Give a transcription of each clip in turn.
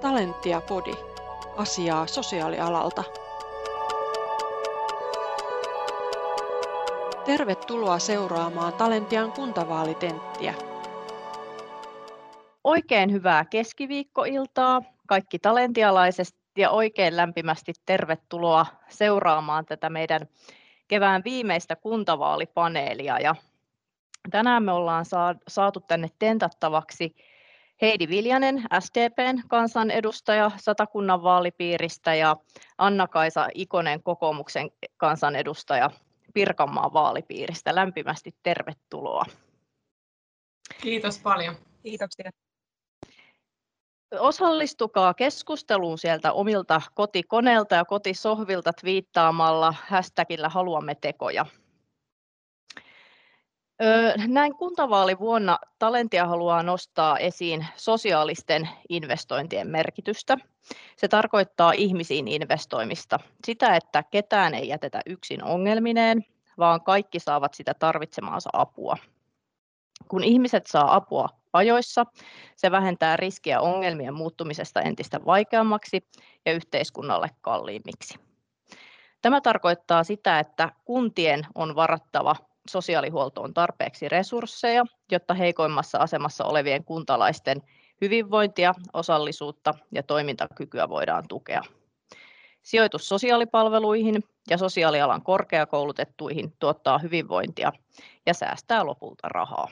Talentia Podi. Asiaa sosiaalialalta. Tervetuloa seuraamaan Talentian kuntavaalitenttiä. Oikein hyvää keskiviikkoiltaa kaikki talentialaiset ja oikein lämpimästi tervetuloa seuraamaan tätä meidän kevään viimeistä kuntavaalipaneelia. Ja tänään me ollaan saatu tänne tentattavaksi Heidi Viljanen, SDPn kansanedustaja Satakunnan vaalipiiristä ja Anna-Kaisa Ikonen kokoomuksen kansanedustaja Pirkanmaan vaalipiiristä. Lämpimästi tervetuloa. Kiitos paljon. Kiitoksia. Osallistukaa keskusteluun sieltä omilta kotikoneilta ja kotisohvilta twiittaamalla hashtagillä haluamme tekoja. Näin kuntavaalivuonna Talentia haluaa nostaa esiin sosiaalisten investointien merkitystä. Se tarkoittaa ihmisiin investoimista. Sitä, että ketään ei jätetä yksin ongelmineen, vaan kaikki saavat sitä tarvitsemaansa apua. Kun ihmiset saa apua ajoissa, se vähentää riskiä ongelmien muuttumisesta entistä vaikeammaksi ja yhteiskunnalle kalliimmiksi. Tämä tarkoittaa sitä, että kuntien on varattava sosiaalihuoltoon tarpeeksi resursseja, jotta heikoimmassa asemassa olevien kuntalaisten hyvinvointia, osallisuutta ja toimintakykyä voidaan tukea. Sijoitus sosiaalipalveluihin ja sosiaalialan korkeakoulutettuihin tuottaa hyvinvointia ja säästää lopulta rahaa.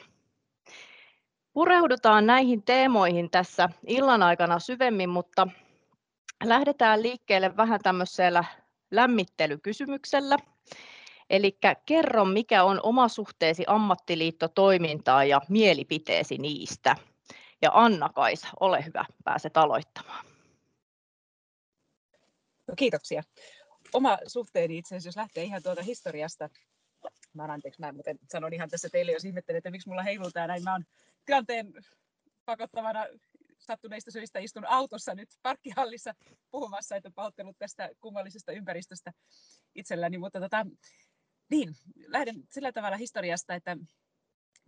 Pureudutaan näihin teemoihin tässä illan aikana syvemmin, mutta lähdetään liikkeelle vähän tämmöisellä lämmittelykysymyksellä. Eli kerro, mikä on oma suhteesi ammattiliittotoimintaan ja mielipiteesi niistä. Ja Anna-Kaisa, ole hyvä, pääset aloittamaan. No, kiitoksia. Oma suhteeni itse asiassa, jos lähtee ihan tuolta historiasta, mä anteeksi, mä muuten sanon ihan tässä teille, jos ihmettelen, että miksi mulla heiluu tää näin. Mä oon tilanteen pakottavana sattuneista syistä istun autossa nyt parkkihallissa puhumassa, että pahoittelut tästä kummallisesta ympäristöstä itselläni, mutta tota, niin, lähden sillä tavalla historiasta, että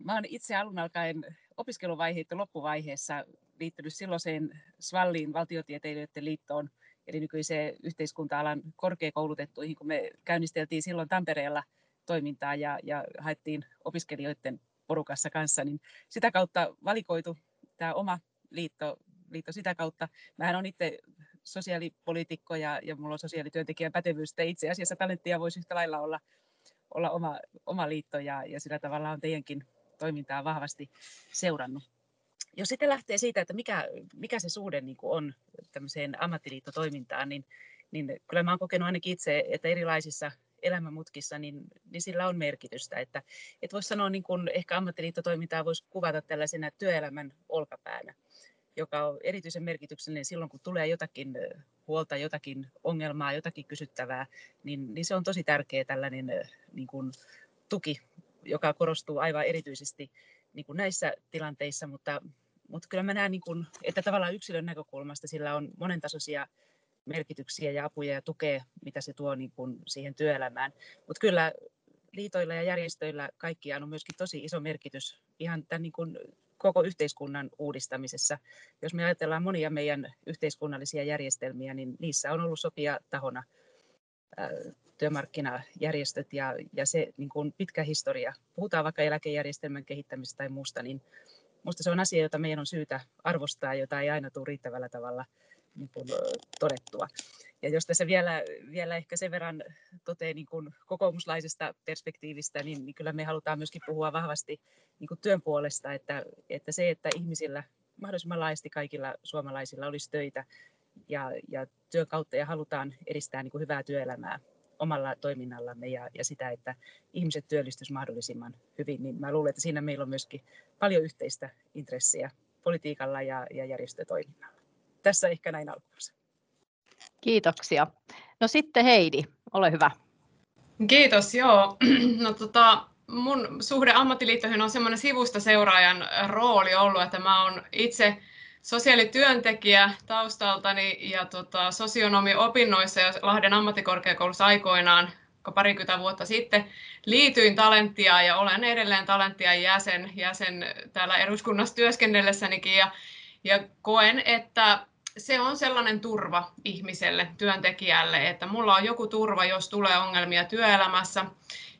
mä olen itse alun alkaen opiskeluvaiheiden loppuvaiheessa liittynyt silloiseen SVALliin, valtiotieteilijöiden liittoon, eli nykyiseen yhteiskunta-alan korkeakoulutettuihin, kun me käynnisteltiin silloin Tampereella toimintaa ja, ja haettiin opiskelijoiden porukassa kanssa, niin sitä kautta valikoitu tämä oma liitto, liitto sitä kautta. Mähän on itse sosiaalipoliitikko ja, ja mulla on sosiaalityöntekijän pätevyys, itse asiassa talenttia voisi yhtä lailla olla olla oma, oma liitto ja, ja sillä tavalla on teidänkin toimintaa vahvasti seurannut. Jos sitten lähtee siitä, että mikä, mikä se suhde niin on tämmöiseen ammattiliittotoimintaan, niin, niin kyllä mä olen kokenut ainakin itse, että erilaisissa elämänmutkissa, niin, niin sillä on merkitystä. Että, että voisi sanoa, niin kuin ehkä ammattiliittotoimintaa voisi kuvata tällaisena työelämän olkapäänä joka on erityisen merkityksellinen silloin, kun tulee jotakin huolta, jotakin ongelmaa, jotakin kysyttävää, niin, niin se on tosi tärkeä tällainen niin kuin, tuki, joka korostuu aivan erityisesti niin kuin näissä tilanteissa, mutta, mutta kyllä mä näen, niin kuin, että tavallaan yksilön näkökulmasta sillä on monentasoisia merkityksiä ja apuja ja tukea, mitä se tuo niin kuin siihen työelämään. Mutta kyllä liitoilla ja järjestöillä kaikkiaan on myöskin tosi iso merkitys ihan tämän niin kuin koko yhteiskunnan uudistamisessa. Jos me ajatellaan monia meidän yhteiskunnallisia järjestelmiä, niin niissä on ollut sopia tahona työmarkkinajärjestöt ja, ja se niin kuin pitkä historia. Puhutaan vaikka eläkejärjestelmän kehittämisestä tai muusta, niin minusta se on asia, jota meidän on syytä arvostaa, jota ei aina tule riittävällä tavalla niin kuin, todettua. Ja jos tässä vielä, vielä ehkä sen verran toteen niin kuin kokoomuslaisesta perspektiivistä, niin, niin kyllä me halutaan myöskin puhua vahvasti niin kuin työn puolesta, että, että se, että ihmisillä mahdollisimman laajasti kaikilla suomalaisilla olisi töitä ja, ja työn kautta ja halutaan edistää niin kuin hyvää työelämää omalla toiminnallamme ja, ja sitä, että ihmiset työllistyisivät mahdollisimman hyvin, niin mä luulen, että siinä meillä on myöskin paljon yhteistä intressiä politiikalla ja, ja järjestötoiminnalla. Tässä ehkä näin alkuun. Kiitoksia. No sitten Heidi, ole hyvä. Kiitos, joo. No, tota, mun suhde ammattiliittoihin on semmoinen sivusta seuraajan rooli ollut, että mä oon itse sosiaalityöntekijä taustaltani ja tota, sosionomi opinnoissa ja Lahden ammattikorkeakoulussa aikoinaan parikymmentä vuotta sitten liityin Talenttia ja olen edelleen Talenttia jäsen, jäsen täällä eduskunnassa työskennellessänikin ja, ja koen, että se on sellainen turva ihmiselle, työntekijälle, että mulla on joku turva, jos tulee ongelmia työelämässä.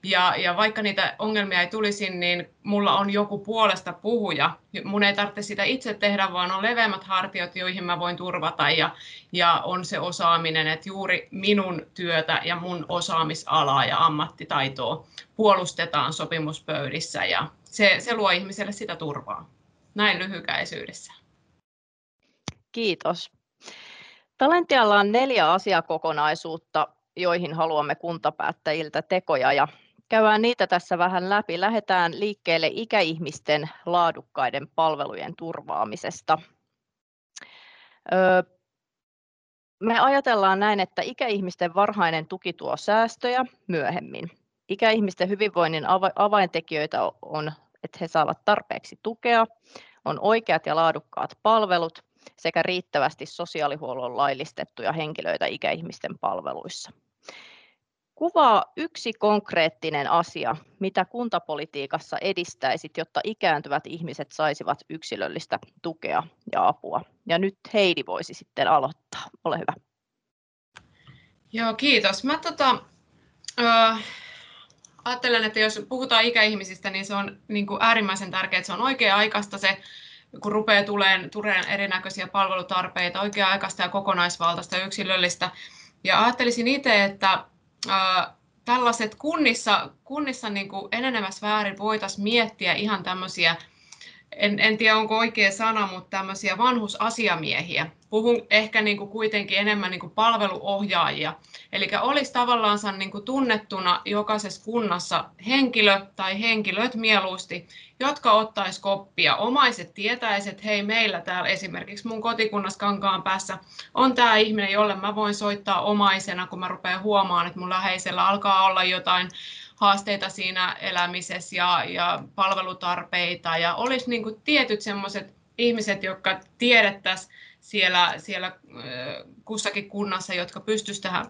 Ja, ja vaikka niitä ongelmia ei tulisi, niin mulla on joku puolesta puhuja. Mun ei tarvitse sitä itse tehdä, vaan on leveämmät hartiot, joihin mä voin turvata. Ja, ja on se osaaminen, että juuri minun työtä ja mun osaamisalaa ja ammattitaitoa puolustetaan sopimuspöydissä. Ja se, se luo ihmiselle sitä turvaa. Näin lyhykäisyydessä. Kiitos. Talentialla on neljä asiakokonaisuutta, joihin haluamme kuntapäättäjiltä tekoja ja käydään niitä tässä vähän läpi. Lähdetään liikkeelle ikäihmisten laadukkaiden palvelujen turvaamisesta. Me ajatellaan näin, että ikäihmisten varhainen tuki tuo säästöjä myöhemmin. Ikäihmisten hyvinvoinnin avaintekijöitä on, että he saavat tarpeeksi tukea, on oikeat ja laadukkaat palvelut sekä riittävästi sosiaalihuollon laillistettuja henkilöitä ikäihmisten palveluissa. Kuvaa yksi konkreettinen asia, mitä kuntapolitiikassa edistäisit, jotta ikääntyvät ihmiset saisivat yksilöllistä tukea ja apua. Ja nyt Heidi voisi sitten aloittaa. Ole hyvä. Joo, kiitos. Mä tota, äh, ajattelen, että jos puhutaan ikäihmisistä, niin se on niin kuin äärimmäisen tärkeää, että se on oikea-aikaista se kun rupeaa tulemaan, tulemaan erinäköisiä palvelutarpeita, oikea-aikaista ja kokonaisvaltaista ja yksilöllistä. Ja ajattelisin itse, että ää, tällaiset kunnissa, kunnissa niin kuin enenevässä väärin voitaisiin miettiä ihan tämmöisiä, en, en tiedä onko oikea sana, mutta tämmöisiä vanhusasiamiehiä. Puhun ehkä niin kuin kuitenkin enemmän niin kuin palveluohjaajia. Eli olisi tavallaan niin kuin tunnettuna jokaisessa kunnassa henkilö tai henkilöt mieluusti, jotka ottais koppia. Omaiset tietäisivät, että hei meillä täällä esimerkiksi mun kotikunnassa Kankaan päässä on tämä ihminen, jolle mä voin soittaa omaisena, kun mä rupean huomaan, että mun läheisellä alkaa olla jotain haasteita siinä elämisessä ja, ja palvelutarpeita ja olisi niin kuin tietyt sellaiset ihmiset, jotka tiedettäisiin siellä, siellä kussakin kunnassa, jotka pystyisivät tähän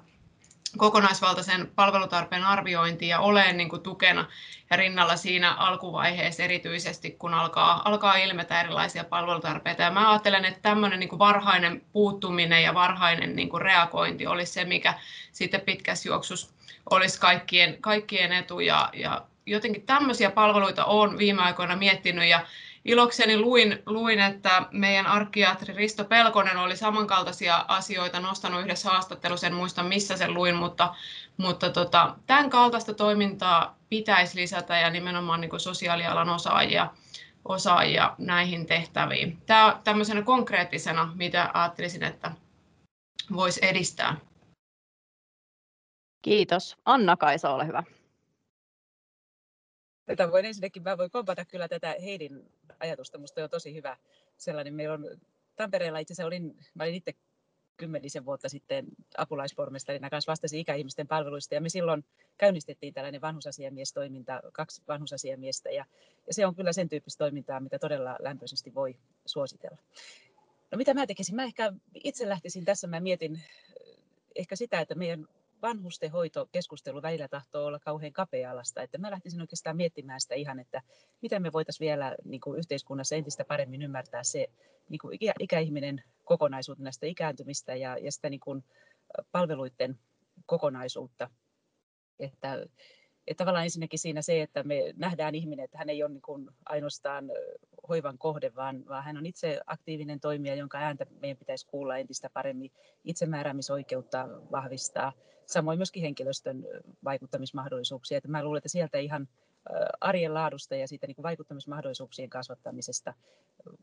kokonaisvaltaisen palvelutarpeen arviointiin ja olen niin kuin tukena ja rinnalla siinä alkuvaiheessa erityisesti, kun alkaa, alkaa ilmetä erilaisia palvelutarpeita. Ja mä ajattelen, että tämmöinen niin kuin varhainen puuttuminen ja varhainen niin kuin reagointi olisi se, mikä sitten pitkässä juoksussa olisi kaikkien, kaikkien etu. Ja, ja jotenkin tämmöisiä palveluita olen viime aikoina miettinyt ja ilokseni luin, luin, että meidän arkkiatri Risto Pelkonen oli samankaltaisia asioita nostanut yhdessä haastattelussa, en muista missä sen luin, mutta, mutta tota, tämän kaltaista toimintaa pitäisi lisätä ja nimenomaan niin kuin sosiaalialan osaajia, osaajia näihin tehtäviin. Tämä tämmöisenä konkreettisena, mitä ajattelisin, että voisi edistää. Kiitos. Anna-Kaisa, ole hyvä. Tätä voin ensinnäkin, mä voin kompata kyllä tätä Heidin ajatusta, musta on tosi hyvä sellainen. Meillä on Tampereella itse asiassa olin, mä olin itse kymmenisen vuotta sitten apulaispormestarina kanssa vastasin ikäihmisten palveluista ja me silloin käynnistettiin tällainen vanhusasiamiestoiminta, kaksi vanhusasiamiestä ja, ja se on kyllä sen tyyppistä toimintaa, mitä todella lämpöisesti voi suositella. No mitä mä tekisin? Mä ehkä itse lähtisin tässä, mä mietin ehkä sitä, että meidän vanhustenhoitokeskustelu välillä tahtoo olla kauhean kapea-alasta. Että mä lähtisin oikeastaan miettimään sitä ihan, että miten me voitaisiin vielä niin kuin yhteiskunnassa entistä paremmin ymmärtää se niin kuin ikä, ikäihminen kokonaisuutena sitä ikääntymistä ja, ja sitä niin kuin palveluiden kokonaisuutta. Että, että tavallaan ensinnäkin siinä se, että me nähdään ihminen, että hän ei ole niin kuin ainoastaan hoivan kohde, vaan, vaan hän on itse aktiivinen toimija, jonka ääntä meidän pitäisi kuulla entistä paremmin, itsemääräämisoikeutta vahvistaa, samoin myöskin henkilöstön vaikuttamismahdollisuuksia. Että mä luulen, että sieltä ihan arjen laadusta ja siitä niin kuin vaikuttamismahdollisuuksien kasvattamisesta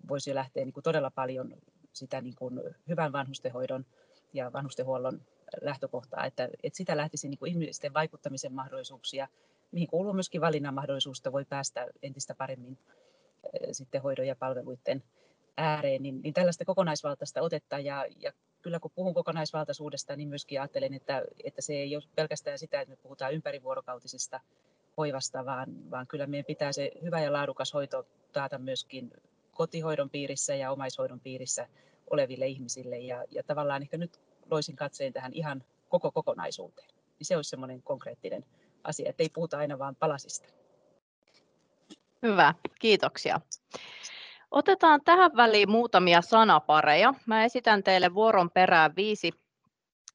voisi lähteä niin kuin todella paljon sitä niin kuin hyvän vanhustenhoidon ja vanhustenhuollon lähtökohtaa, että, että sitä lähtisi niin kuin ihmisten vaikuttamisen mahdollisuuksia, mihin kuuluu myöskin valinnan mahdollisuus, että voi päästä entistä paremmin sitten hoidon ja palveluiden ääreen, niin, niin tällaista kokonaisvaltaista otetta ja, ja kyllä kun puhun kokonaisvaltaisuudesta, niin myöskin ajattelen, että, että se ei ole pelkästään sitä, että me puhutaan ympärivuorokautisesta hoivasta, vaan, vaan kyllä meidän pitää se hyvä ja laadukas hoito taata myöskin kotihoidon piirissä ja omaishoidon piirissä oleville ihmisille. Ja, ja tavallaan ehkä nyt loisin katseen tähän ihan koko kokonaisuuteen. Niin se olisi semmoinen konkreettinen asia, että ei puhuta aina vain palasista. Hyvä, kiitoksia. Otetaan tähän väliin muutamia sanapareja. Mä esitän teille vuoron perään viisi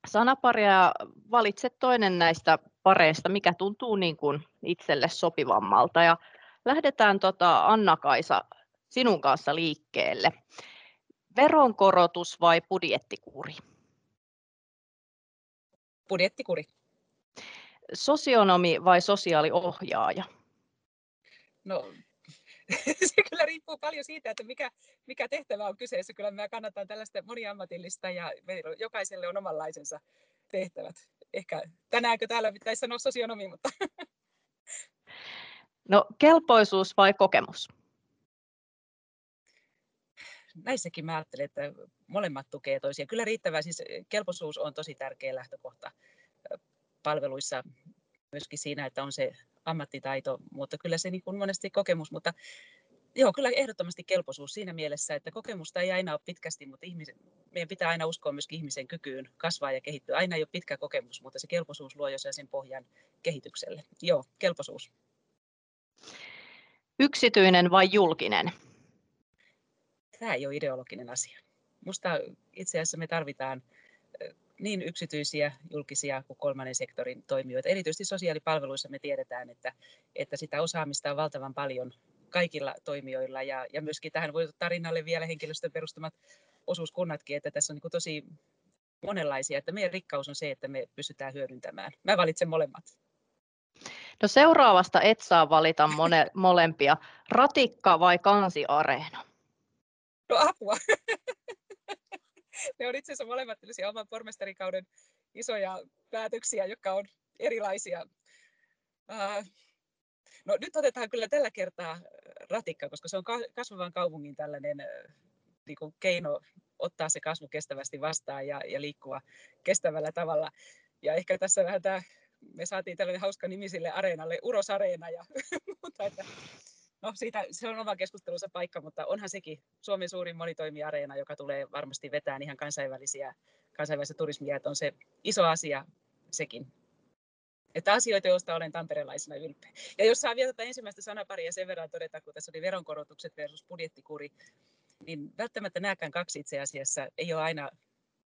sanaparia ja valitse toinen näistä pareista, mikä tuntuu niin kuin itselle sopivammalta. Ja lähdetään tota Anna-Kaisa sinun kanssa liikkeelle. Veronkorotus vai budjettikuri? Budjettikuri. Sosionomi vai sosiaaliohjaaja? No, se kyllä riippuu paljon siitä, että mikä, mikä tehtävä on kyseessä. Kyllä mä kannatan tällaista moniammatillista ja jokaiselle on omanlaisensa tehtävät. Ehkä tänäänkö täällä pitäisi sanoa sosionomi, mutta... No, kelpoisuus vai kokemus? Näissäkin mä ajattelen, että molemmat tukee toisiaan. Kyllä riittävää, siis kelpoisuus on tosi tärkeä lähtökohta palveluissa, myöskin siinä, että on se ammattitaito, mutta kyllä se niin kuin monesti kokemus, mutta Joo, kyllä ehdottomasti kelpoisuus siinä mielessä, että kokemusta ei aina ole pitkästi, mutta ihmisen, meidän pitää aina uskoa myös ihmisen kykyyn kasvaa ja kehittyä. Aina ei ole pitkä kokemus, mutta se kelpoisuus luo jo sen pohjan kehitykselle. Joo, kelpoisuus. Yksityinen vai julkinen? Tämä ei ole ideologinen asia. Minusta itse asiassa me tarvitaan niin yksityisiä, julkisia kuin kolmannen sektorin toimijoita. Erityisesti sosiaalipalveluissa me tiedetään, että, että sitä osaamista on valtavan paljon kaikilla toimijoilla ja, ja myöskin tähän voi ottaa rinnalle vielä henkilöstön perustamat osuuskunnatkin, että tässä on niin tosi monenlaisia, että meidän rikkaus on se, että me pystytään hyödyntämään. Mä valitsen molemmat. No seuraavasta et saa valita mone, molempia. Ratikka vai kansiareena? No apua. ne on itse asiassa molemmat oman pormestarikauden isoja päätöksiä, jotka on erilaisia. No nyt otetaan kyllä tällä kertaa ratikka, koska se on kasvavan kaupungin tällainen niin kuin keino ottaa se kasvu kestävästi vastaan ja, ja liikkua kestävällä tavalla. Ja ehkä tässä vähän tämä, me saatiin tällainen hauska nimi sille areenalle, Uros Areena, ja, mutta että, no siitä, se on oma keskustelunsa paikka, mutta onhan sekin Suomen suurin monitoimiareena, joka tulee varmasti vetään ihan kansainvälisiä, kansainvälistä turismia, että on se iso asia sekin. Että asioita, joista olen tamperelaisena ylpeä. Ja jos saa vielä tätä ensimmäistä sanaparia sen verran todeta, kun tässä oli veronkorotukset versus budjettikuri, niin välttämättä nämäkään kaksi itse asiassa ei ole aina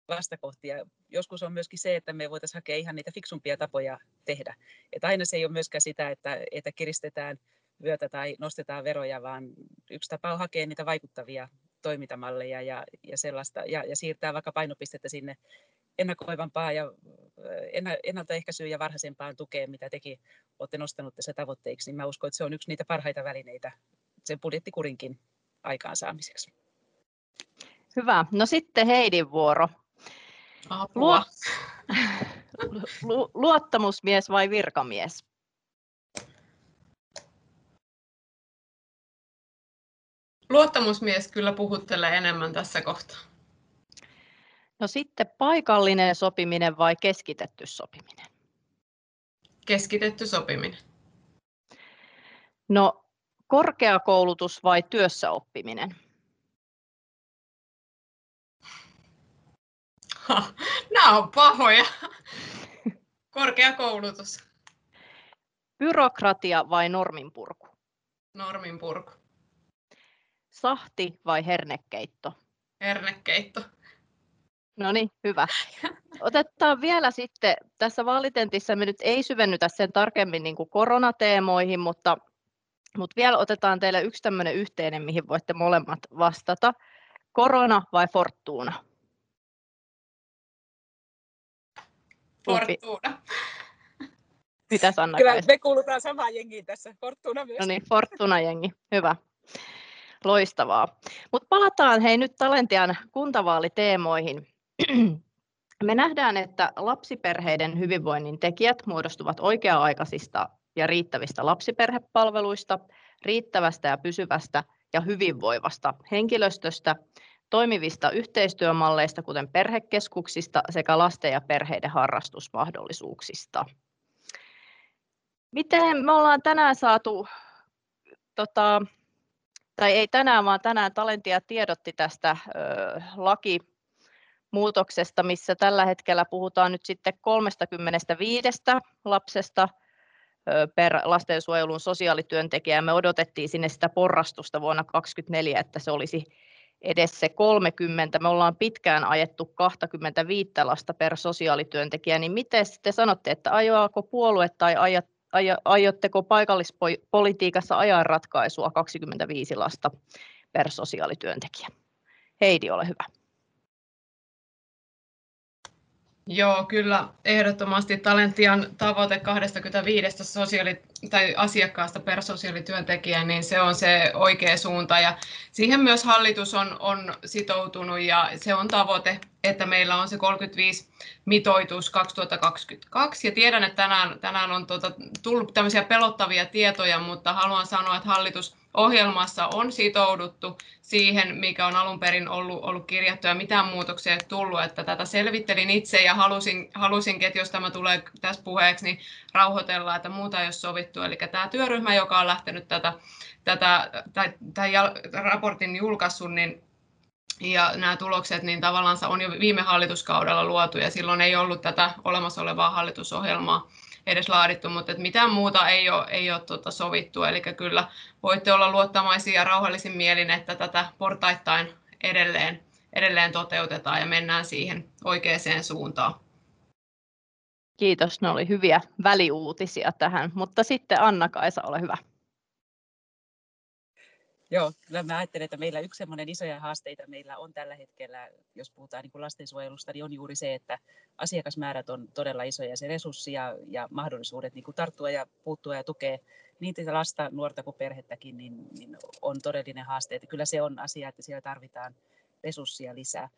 vastakohtia. Joskus on myöskin se, että me voitaisiin hakea ihan niitä fiksumpia tapoja tehdä. Että aina se ei ole myöskään sitä, että, että kiristetään vyötä tai nostetaan veroja, vaan yksi tapa on hakea niitä vaikuttavia toimintamalleja ja, ja, sellaista, ja, ja siirtää vaikka painopistettä sinne ennakoivampaa ja ennaltaehkäisyyn ja varhaisempaan tukeen, mitä tekin olette nostanut tässä tavoitteiksi, niin mä uskon, että se on yksi niitä parhaita välineitä sen budjettikurinkin aikaansaamiseksi. Hyvä. No sitten Heidin vuoro. Apua. Lu- luottamusmies vai virkamies? Luottamusmies kyllä puhuttelee enemmän tässä kohtaa. No sitten paikallinen sopiminen vai keskitetty sopiminen? Keskitetty sopiminen. No korkeakoulutus vai työssäoppiminen? Ha, nämä on pahoja. Korkeakoulutus. Byrokratia vai norminpurku? Norminpurku. Sahti vai hernekeitto? Hernekeitto. No niin, hyvä. Otetaan vielä sitten, tässä vaalitentissä me nyt ei syvennytä sen tarkemmin niin kuin koronateemoihin, mutta, mutta vielä otetaan teille yksi tämmöinen yhteinen, mihin voitte molemmat vastata. Korona vai Fortuna? Fortuna. Mitä Sanna Kyllä me kuulutaan samaan jengiin tässä, Fortuna myös. No niin, Fortuna-jengi, hyvä. Loistavaa. Mutta palataan hei nyt Talentian kuntavaaliteemoihin. Me nähdään, että lapsiperheiden hyvinvoinnin tekijät muodostuvat oikea-aikaisista ja riittävistä lapsiperhepalveluista, riittävästä ja pysyvästä ja hyvinvoivasta henkilöstöstä, toimivista yhteistyömalleista, kuten perhekeskuksista sekä lasten ja perheiden harrastusmahdollisuuksista. Miten me ollaan tänään saatu, tota, tai ei tänään, vaan tänään Talentia tiedotti tästä ö, laki muutoksesta, missä tällä hetkellä puhutaan nyt sitten 35 lapsesta per lastensuojelun sosiaalityöntekijä. Me odotettiin sinne sitä porrastusta vuonna 2024, että se olisi edes se 30. Me ollaan pitkään ajettu 25 lasta per sosiaalityöntekijä, niin miten te sanotte, että ajoako puolue tai ajat, aiotteko paikallispolitiikassa ajaa ratkaisua 25 lasta per sosiaalityöntekijä? Heidi, ole hyvä. Joo, kyllä ehdottomasti. Talentian tavoite 25 sosiaali- tai asiakkaasta per sosiaalityöntekijä, niin se on se oikea suunta. Ja siihen myös hallitus on, on sitoutunut ja se on tavoite, että meillä on se 35 mitoitus 2022 ja tiedän, että tänään, tänään on tuota, tullut tämmöisiä pelottavia tietoja, mutta haluan sanoa, että hallitus ohjelmassa on sitouduttu siihen, mikä on alun perin ollut, ollut kirjattu ja mitään muutoksia ei tullut, että tätä selvittelin itse ja halusin, halusinkin, että jos tämä tulee tässä puheeksi, niin rauhoitellaan, että muuta ei ole sovittu. Eli tämä työryhmä, joka on lähtenyt tätä, tätä tai, raportin julkaissut, niin ja nämä tulokset niin tavallaan on jo viime hallituskaudella luotu ja silloin ei ollut tätä olemassa olevaa hallitusohjelmaa edes laadittu, mutta että mitään muuta ei ole, ei ole tuota sovittu. Eli kyllä voitte olla luottamaisia ja rauhallisin mielin, että tätä portaittain edelleen, edelleen toteutetaan ja mennään siihen oikeaan suuntaan. Kiitos, ne oli hyviä väliuutisia tähän, mutta sitten Anna-Kaisa, ole hyvä. Joo, kyllä mä ajattelen, että meillä yksi sellainen isoja haasteita meillä on tällä hetkellä, jos puhutaan niin kuin lastensuojelusta, niin on juuri se, että asiakasmäärät on todella isoja ja se resurssi ja, ja mahdollisuudet niin kuin tarttua ja puuttua ja tukea niin tätä lasta, nuorta kuin perhettäkin, niin, niin on todellinen haaste. Että kyllä se on asia, että siellä tarvitaan resursseja lisää.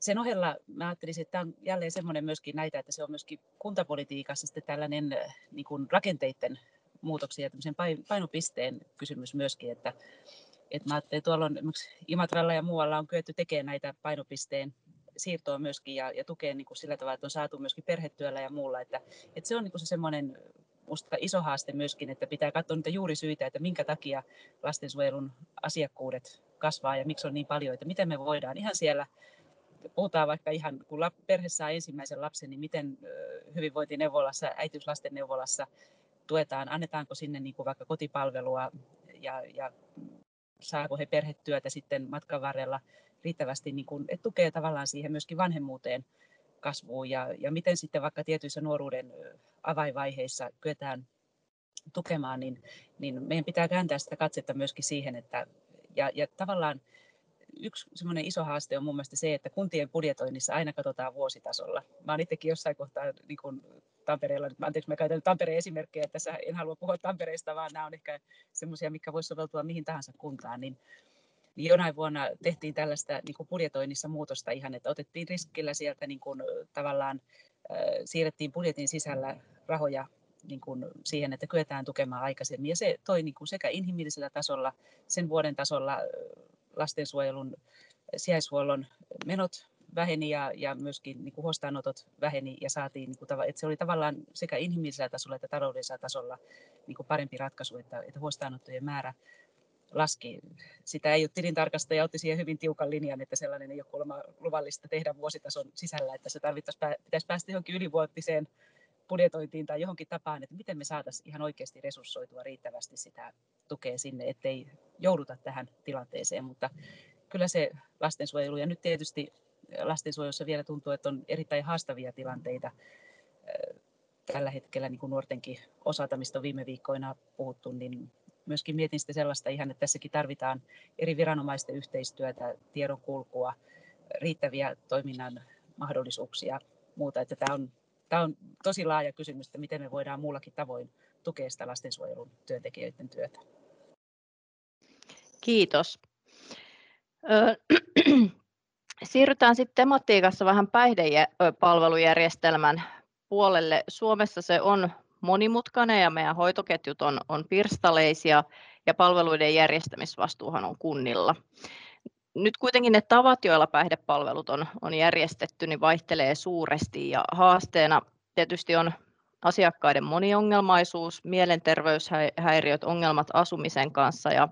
Sen ohella mä ajattelisin, että tämä on jälleen semmoinen myöskin näitä, että se on myöskin kuntapolitiikassa sitten tällainen niin kuin rakenteiden muutoksia ja painopisteen kysymys myöskin, että, että mä ajattelin, että tuolla on Imatralla ja muualla on kyetty tekemään näitä painopisteen siirtoa myöskin ja, ja tukea niin kuin sillä tavalla, että on saatu myöskin perhetyöllä ja muulla, että, että se on niin kuin se semmoinen musta iso haaste myöskin, että pitää katsoa niitä juurisyitä, että minkä takia lastensuojelun asiakkuudet kasvaa ja miksi on niin paljon, että miten me voidaan ihan siellä puhutaan vaikka ihan, kun perhe saa ensimmäisen lapsen, niin miten hyvinvointineuvolassa, äitiyslasten neuvolassa tuetaan, annetaanko sinne niin kuin vaikka kotipalvelua ja, ja saako he perhetyötä sitten matkan varrella riittävästi, niin kuin, että tukee tavallaan siihen myöskin vanhemmuuteen kasvuun ja, ja miten sitten vaikka tietyissä nuoruuden avainvaiheissa kyetään tukemaan, niin, niin meidän pitää kääntää sitä katsetta myöskin siihen, että ja, ja tavallaan yksi semmoinen iso haaste on mun mielestä se, että kuntien budjetoinnissa aina katsotaan vuositasolla. Mä oon itsekin jossain kohtaa niin kuin Tampereella, anteeksi mä käytän Tampereen esimerkkejä, tässä en halua puhua Tampereesta, vaan nämä on ehkä semmoisia, mikä voisi soveltua mihin tahansa kuntaan, niin niin jonain vuonna tehtiin tällaista niin kuin budjetoinnissa muutosta ihan, että otettiin riskillä sieltä niin kuin, tavallaan äh, siirrettiin budjetin sisällä rahoja niin kuin siihen, että kyetään tukemaan aikaisemmin. Ja se toi niin kuin sekä inhimillisellä tasolla, sen vuoden tasolla lastensuojelun sijaishuollon menot väheni ja, ja myöskin niin kuin huostaanotot väheni ja saatiin, niin kuin, että se oli tavallaan sekä inhimillisellä tasolla että taloudellisella tasolla niin kuin parempi ratkaisu, että, että huostaanottojen määrä laski. Sitä ei ole tilintarkastaja otti siihen hyvin tiukan linjan, että sellainen ei ole kuulemma luvallista tehdä vuositason sisällä, että se pitäisi päästä johonkin ylivuotiseen budjetointiin tai johonkin tapaan, että miten me saataisiin ihan oikeasti resurssoitua riittävästi sitä tukea sinne, ettei jouduta tähän tilanteeseen, mutta kyllä se lastensuojelu ja nyt tietysti lastensuojelussa vielä tuntuu, että on erittäin haastavia tilanteita tällä hetkellä niin kuin nuortenkin osalta, mistä on viime viikkoina puhuttu, niin myöskin mietin sitä sellaista ihan, että tässäkin tarvitaan eri viranomaisten yhteistyötä, tiedon kulkua, riittäviä toiminnan mahdollisuuksia muuta. Että tämä, on, tämä on tosi laaja kysymys, että miten me voidaan muullakin tavoin tukea sitä lastensuojelun työntekijöiden työtä. Kiitos. Siirrytään sitten tematiikassa vähän päihdepalvelujärjestelmän puolelle. Suomessa se on monimutkainen ja meidän hoitoketjut on, on pirstaleisia ja palveluiden järjestämisvastuuhan on kunnilla. Nyt kuitenkin ne tavat, joilla päihdepalvelut on, on järjestetty, niin vaihtelee suuresti ja haasteena tietysti on asiakkaiden moniongelmaisuus, mielenterveyshäiriöt, ongelmat asumisen kanssa ja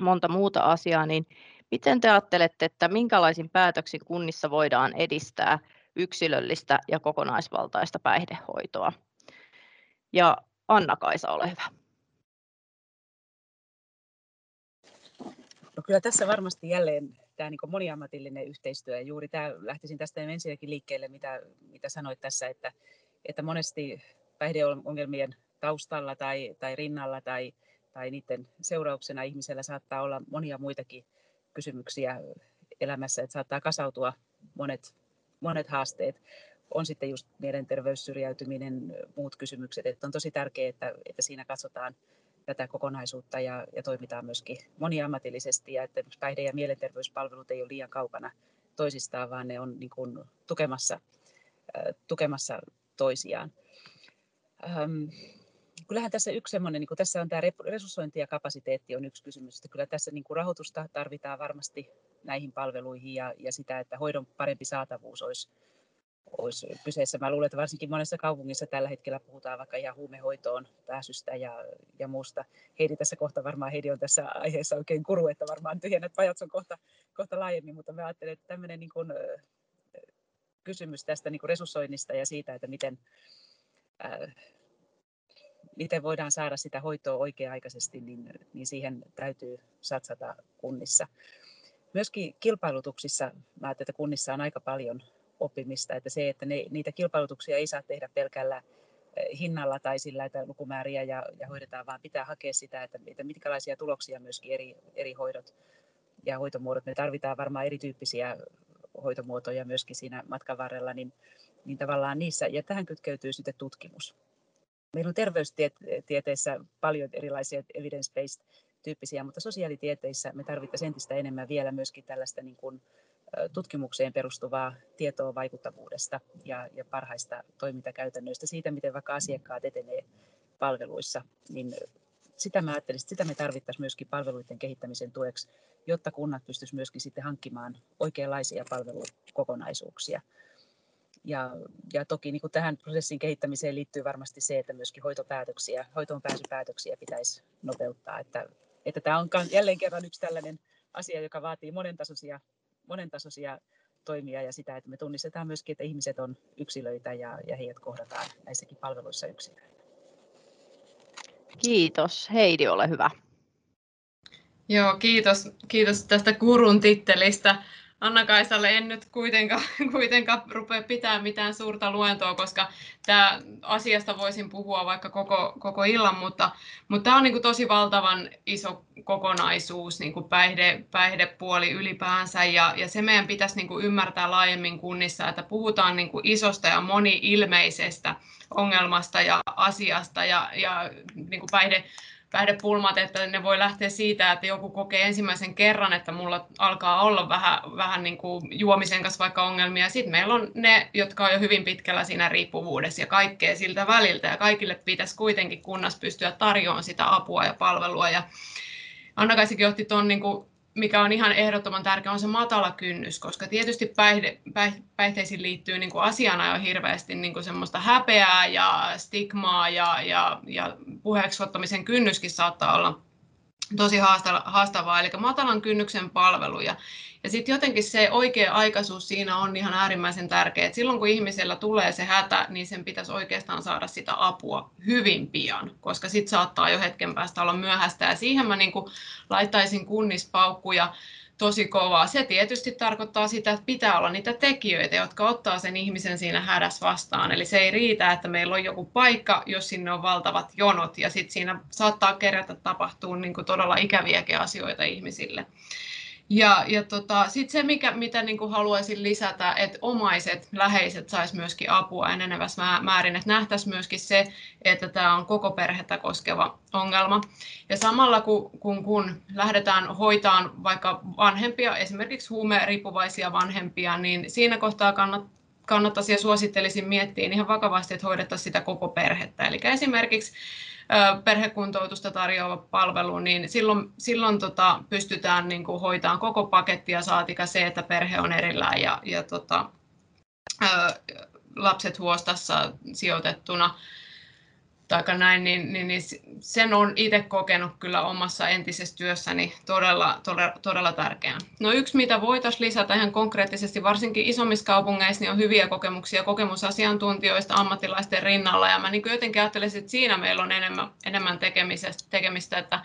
monta muuta asiaa, niin miten te ajattelette, että minkälaisin päätöksin kunnissa voidaan edistää yksilöllistä ja kokonaisvaltaista päihdehoitoa? Ja Anna-Kaisa, ole hyvä. No kyllä tässä varmasti jälleen tämä niin moniammatillinen yhteistyö ja juuri tämä lähtisin tästä ensinnäkin liikkeelle, mitä, mitä sanoit tässä, että, että monesti päihdeongelmien taustalla tai, tai rinnalla tai, tai niiden seurauksena ihmisellä saattaa olla monia muitakin kysymyksiä elämässä, että saattaa kasautua monet, monet haasteet. On sitten just mielenterveys, syrjäytyminen, muut kysymykset. Että on tosi tärkeää, että, että siinä katsotaan tätä kokonaisuutta ja, ja toimitaan myöskin moniammatillisesti ja että päihde- ja mielenterveyspalvelut ei ole liian kaukana toisistaan, vaan ne on niin kuin tukemassa, äh, tukemassa toisiaan. Ähm, kyllähän tässä yksi semmoinen, niin kuin tässä on tämä resurssointi ja kapasiteetti on yksi kysymys, että kyllä tässä niin kuin rahoitusta tarvitaan varmasti näihin palveluihin ja, ja sitä, että hoidon parempi saatavuus olisi, olisi kyseessä. Mä luulen, että varsinkin monessa kaupungissa tällä hetkellä puhutaan vaikka ihan huumehoitoon pääsystä ja, ja muusta. Heidi tässä kohta varmaan, Heidi on tässä aiheessa oikein kuru, että varmaan tyhjennät pajatson kohta, kohta laajemmin, mutta mä ajattelen, että tämmöinen niin kuin, kysymys tästä niin kuin resurssoinnista ja siitä, että miten, äh, miten voidaan saada sitä hoitoa oikea-aikaisesti, niin, niin siihen täytyy satsata kunnissa. Myöskin kilpailutuksissa, mä ajattelen, että kunnissa on aika paljon oppimista, että se, että ne, niitä kilpailutuksia ei saa tehdä pelkällä eh, hinnalla tai sillä, että lukumääriä ja, ja hoidetaan, vaan pitää hakea sitä, että, että mitkälaisia tuloksia myöskin eri, eri hoidot ja hoitomuodot. Me tarvitaan varmaan erityyppisiä hoitomuotoja myöskin siinä matkan varrella, niin, niin tavallaan niissä, ja tähän kytkeytyy sitten tutkimus. Meillä on terveystieteissä paljon erilaisia evidence-based tyyppisiä, mutta sosiaalitieteissä me tarvittaisiin entistä enemmän vielä myöskin tällaista niin kuin tutkimukseen perustuvaa tietoa vaikuttavuudesta ja, ja parhaista toimintakäytännöistä siitä, miten vaikka asiakkaat etenee palveluissa, niin sitä mä ajattelin, että sitä me tarvittaisiin myöskin palveluiden kehittämisen tueksi, jotta kunnat pystyisivät myöskin sitten hankkimaan oikeanlaisia palvelukokonaisuuksia. Ja, ja toki niin kuin tähän prosessin kehittämiseen liittyy varmasti se, että myöskin hoitopäätöksiä, hoitoon pääsypäätöksiä pitäisi nopeuttaa. Että, että tämä on jälleen kerran yksi tällainen asia, joka vaatii monentasoisia, monentasoisia toimia ja sitä, että me tunnistetaan myöskin, että ihmiset on yksilöitä ja, ja heidät kohdataan näissäkin palveluissa yksilöinä. Kiitos. Heidi, ole hyvä. Joo, kiitos, kiitos tästä kurun tittelistä. Anna-Kaisalle en nyt kuitenkaan, kuitenkaan rupea pitää mitään suurta luentoa, koska tämä asiasta voisin puhua vaikka koko, koko illan, mutta, mutta tämä on niin kuin tosi valtavan iso kokonaisuus, niin kuin päihde, päihdepuoli ylipäänsä, ja, ja se meidän pitäisi niin kuin ymmärtää laajemmin kunnissa, että puhutaan niin kuin isosta ja moni-ilmeisestä ongelmasta ja asiasta, ja, ja niin kuin päihde, päihdepulmat, että ne voi lähteä siitä, että joku kokee ensimmäisen kerran, että mulla alkaa olla vähän, vähän niin kuin juomisen kanssa vaikka ongelmia. Sitten meillä on ne, jotka on jo hyvin pitkällä siinä riippuvuudessa ja kaikkea siltä väliltä. Ja kaikille pitäisi kuitenkin kunnassa pystyä tarjoamaan sitä apua ja palvelua. Ja Anna Kaisikin otti tuon niin kuin mikä on ihan ehdottoman tärkeä, on se matala kynnys, koska tietysti päihde, päihteisiin liittyy niin kuin asiana jo hirveästi niin kuin semmoista häpeää ja stigmaa ja, ja, ja puheeksi ottamisen kynnyskin saattaa olla tosi haastavaa, eli matalan kynnyksen palveluja. Ja sitten jotenkin se oikea aikaisuus siinä on ihan äärimmäisen tärkeä. Et silloin kun ihmisellä tulee se hätä, niin sen pitäisi oikeastaan saada sitä apua hyvin pian, koska sitten saattaa jo hetken päästä olla myöhäistä. Ja siihen mä niin laittaisin kunnispaukkuja tosi kovaa. Se tietysti tarkoittaa sitä, että pitää olla niitä tekijöitä, jotka ottaa sen ihmisen siinä hädässä vastaan. Eli se ei riitä, että meillä on joku paikka, jos sinne on valtavat jonot, ja sitten siinä saattaa kerätä tapahtua niin todella ikäviäkin asioita ihmisille. Ja, ja tota, sitten se, mikä, mitä niin kuin haluaisin lisätä, että omaiset, läheiset sais myöskin apua enenevässä määrin, että nähtäisiin myöskin se, että tämä on koko perhettä koskeva ongelma. Ja samalla kun, kun, kun lähdetään hoitaan vaikka vanhempia, esimerkiksi huumeriippuvaisia vanhempia, niin siinä kohtaa kannat, kannattaisi ja suosittelisin miettiä ihan vakavasti, että hoidettaisiin sitä koko perhettä. Eli esimerkiksi perhekuntoutusta tarjoava palvelu, niin silloin, silloin tota, pystytään niin kuin, hoitamaan koko paketti ja saatika se, että perhe on erillään ja, ja tota, ää, lapset huostassa sijoitettuna. Tai näin, niin, niin, niin sen on itse kokenut kyllä omassa entisessä työssäni todella, todella, todella tärkeänä. No yksi, mitä voitaisiin lisätä ihan konkreettisesti, varsinkin isommissa kaupungeissa, niin on hyviä kokemuksia kokemusasiantuntijoista ammattilaisten rinnalla, ja mä niin jotenkin ajattelisin, että siinä meillä on enemmän, enemmän tekemistä, että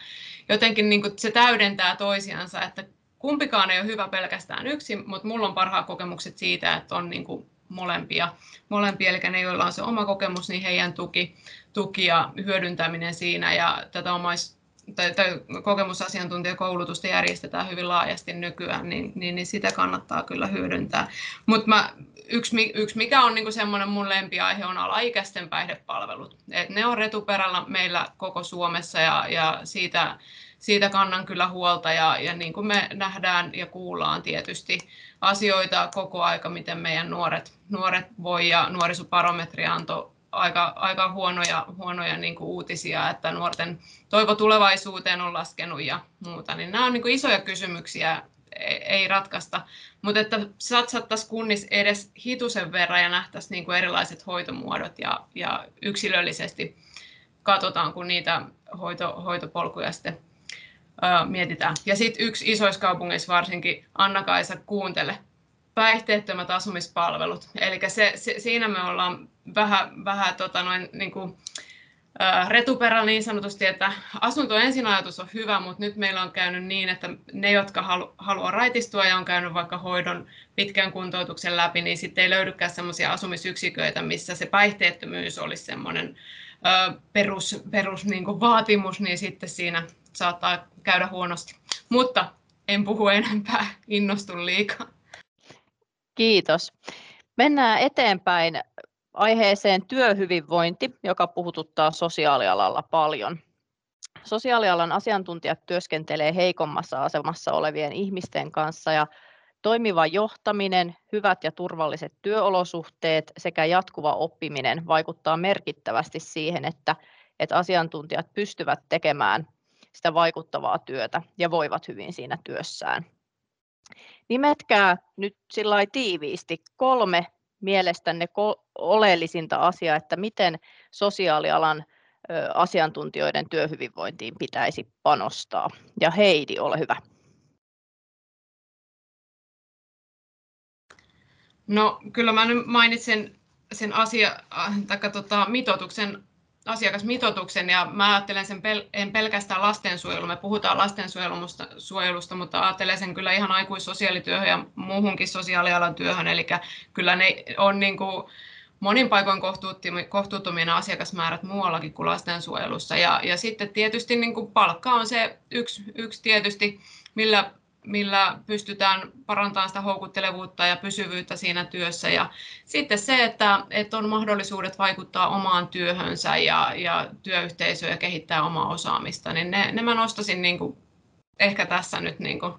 jotenkin niin se täydentää toisiansa, että kumpikaan ei ole hyvä pelkästään yksin, mutta mulla on parhaat kokemukset siitä, että on niin kuin molempia, molempia, eli ne, joilla on se oma kokemus, niin heidän tuki, tuki ja hyödyntäminen siinä. Ja tätä omais, tai, tai kokemusasiantuntijakoulutusta järjestetään hyvin laajasti nykyään, niin, niin, niin sitä kannattaa kyllä hyödyntää. Mutta yksi, yksi, mikä on niin semmoinen mun lempiaihe, on alaikäisten päihdepalvelut. Et ne on retuperällä meillä koko Suomessa ja, ja siitä, siitä kannan kyllä huolta ja, ja niin kuin me nähdään ja kuullaan tietysti asioita koko aika, miten meidän nuoret, nuoret voi ja nuorisoparometri antoi aika, aika huonoja, huonoja niin kuin uutisia, että nuorten toivo tulevaisuuteen on laskenut ja muuta, niin nämä on niin kuin isoja kysymyksiä, ei, ei ratkaista, mutta että satsattaisiin kunnissa edes hitusen verran ja nähtäisiin niin kuin erilaiset hoitomuodot ja, ja yksilöllisesti katsotaan, kun niitä hoito, hoitopolkuja sitten mietitään. Ja sitten yksi isoissa kaupungeissa varsinkin, Anna-Kaisa, kuuntele, päihteettömät asumispalvelut. Eli se, se, siinä me ollaan vähän, vähän tota noin, niin kuin, retuperällä niin sanotusti, että asunto ensin ajatus on hyvä, mutta nyt meillä on käynyt niin, että ne, jotka halu, haluaa raitistua ja on käynyt vaikka hoidon pitkän kuntoutuksen läpi, niin sitten ei löydykään sellaisia asumisyksiköitä, missä se päihteettömyys olisi semmoinen perus, perus niin kuin vaatimus, niin sitten siinä saattaa käydä huonosti. Mutta en puhu enempää, innostun liikaa. Kiitos. Mennään eteenpäin aiheeseen työhyvinvointi, joka puhututtaa sosiaalialalla paljon. Sosiaalialan asiantuntijat työskentelee heikommassa asemassa olevien ihmisten kanssa ja toimiva johtaminen, hyvät ja turvalliset työolosuhteet sekä jatkuva oppiminen vaikuttaa merkittävästi siihen, että, että asiantuntijat pystyvät tekemään sitä vaikuttavaa työtä ja voivat hyvin siinä työssään. Nimetkää nyt sillä tiiviisti kolme mielestänne oleellisinta asiaa, että miten sosiaalialan asiantuntijoiden työhyvinvointiin pitäisi panostaa. Ja Heidi, ole hyvä. No kyllä mä nyt mainitsen sen asia, tai tota, mitoituksen asiakasmitoituksen ja mä ajattelen sen pel- en pelkästään lastensuojelu, me puhutaan lastensuojelusta, mutta ajattelen sen kyllä ihan aikuissosiaalityöhön ja muuhunkin sosiaalialan työhön, eli kyllä ne on niin kuin monin paikoin kohtuuttomina asiakasmäärät muuallakin kuin lastensuojelussa. Ja, ja sitten tietysti niin kuin palkka on se yksi, yksi tietysti, millä millä pystytään parantamaan sitä houkuttelevuutta ja pysyvyyttä siinä työssä. Ja sitten se, että, että on mahdollisuudet vaikuttaa omaan työhönsä ja, ja työyhteisöön ja kehittää omaa osaamista, niin ne, ne mä nostaisin niin kuin, ehkä tässä nyt, niin kuin,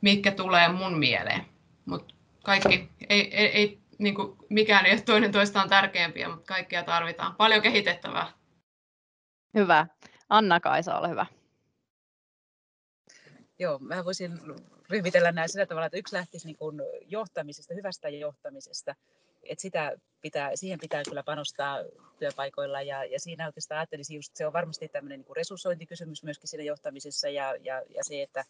mitkä tulee mun mieleen. Mutta kaikki, ei, ei, ei niin kuin, mikään ei ole toinen toistaan tärkeämpiä, mutta kaikkia tarvitaan. Paljon kehitettävää. Hyvä. Anna-Kaisa, ole hyvä. Joo, mä voisin ryhmitellä näin sillä tavalla, että yksi lähtisi niin kuin johtamisesta, hyvästä johtamisesta. Että sitä pitää, siihen pitää kyllä panostaa työpaikoilla ja, ja siinä oikeastaan ajattelisin just, se on varmasti tämmöinen niin resurssointikysymys myöskin siinä johtamisessa ja, ja, ja se, että,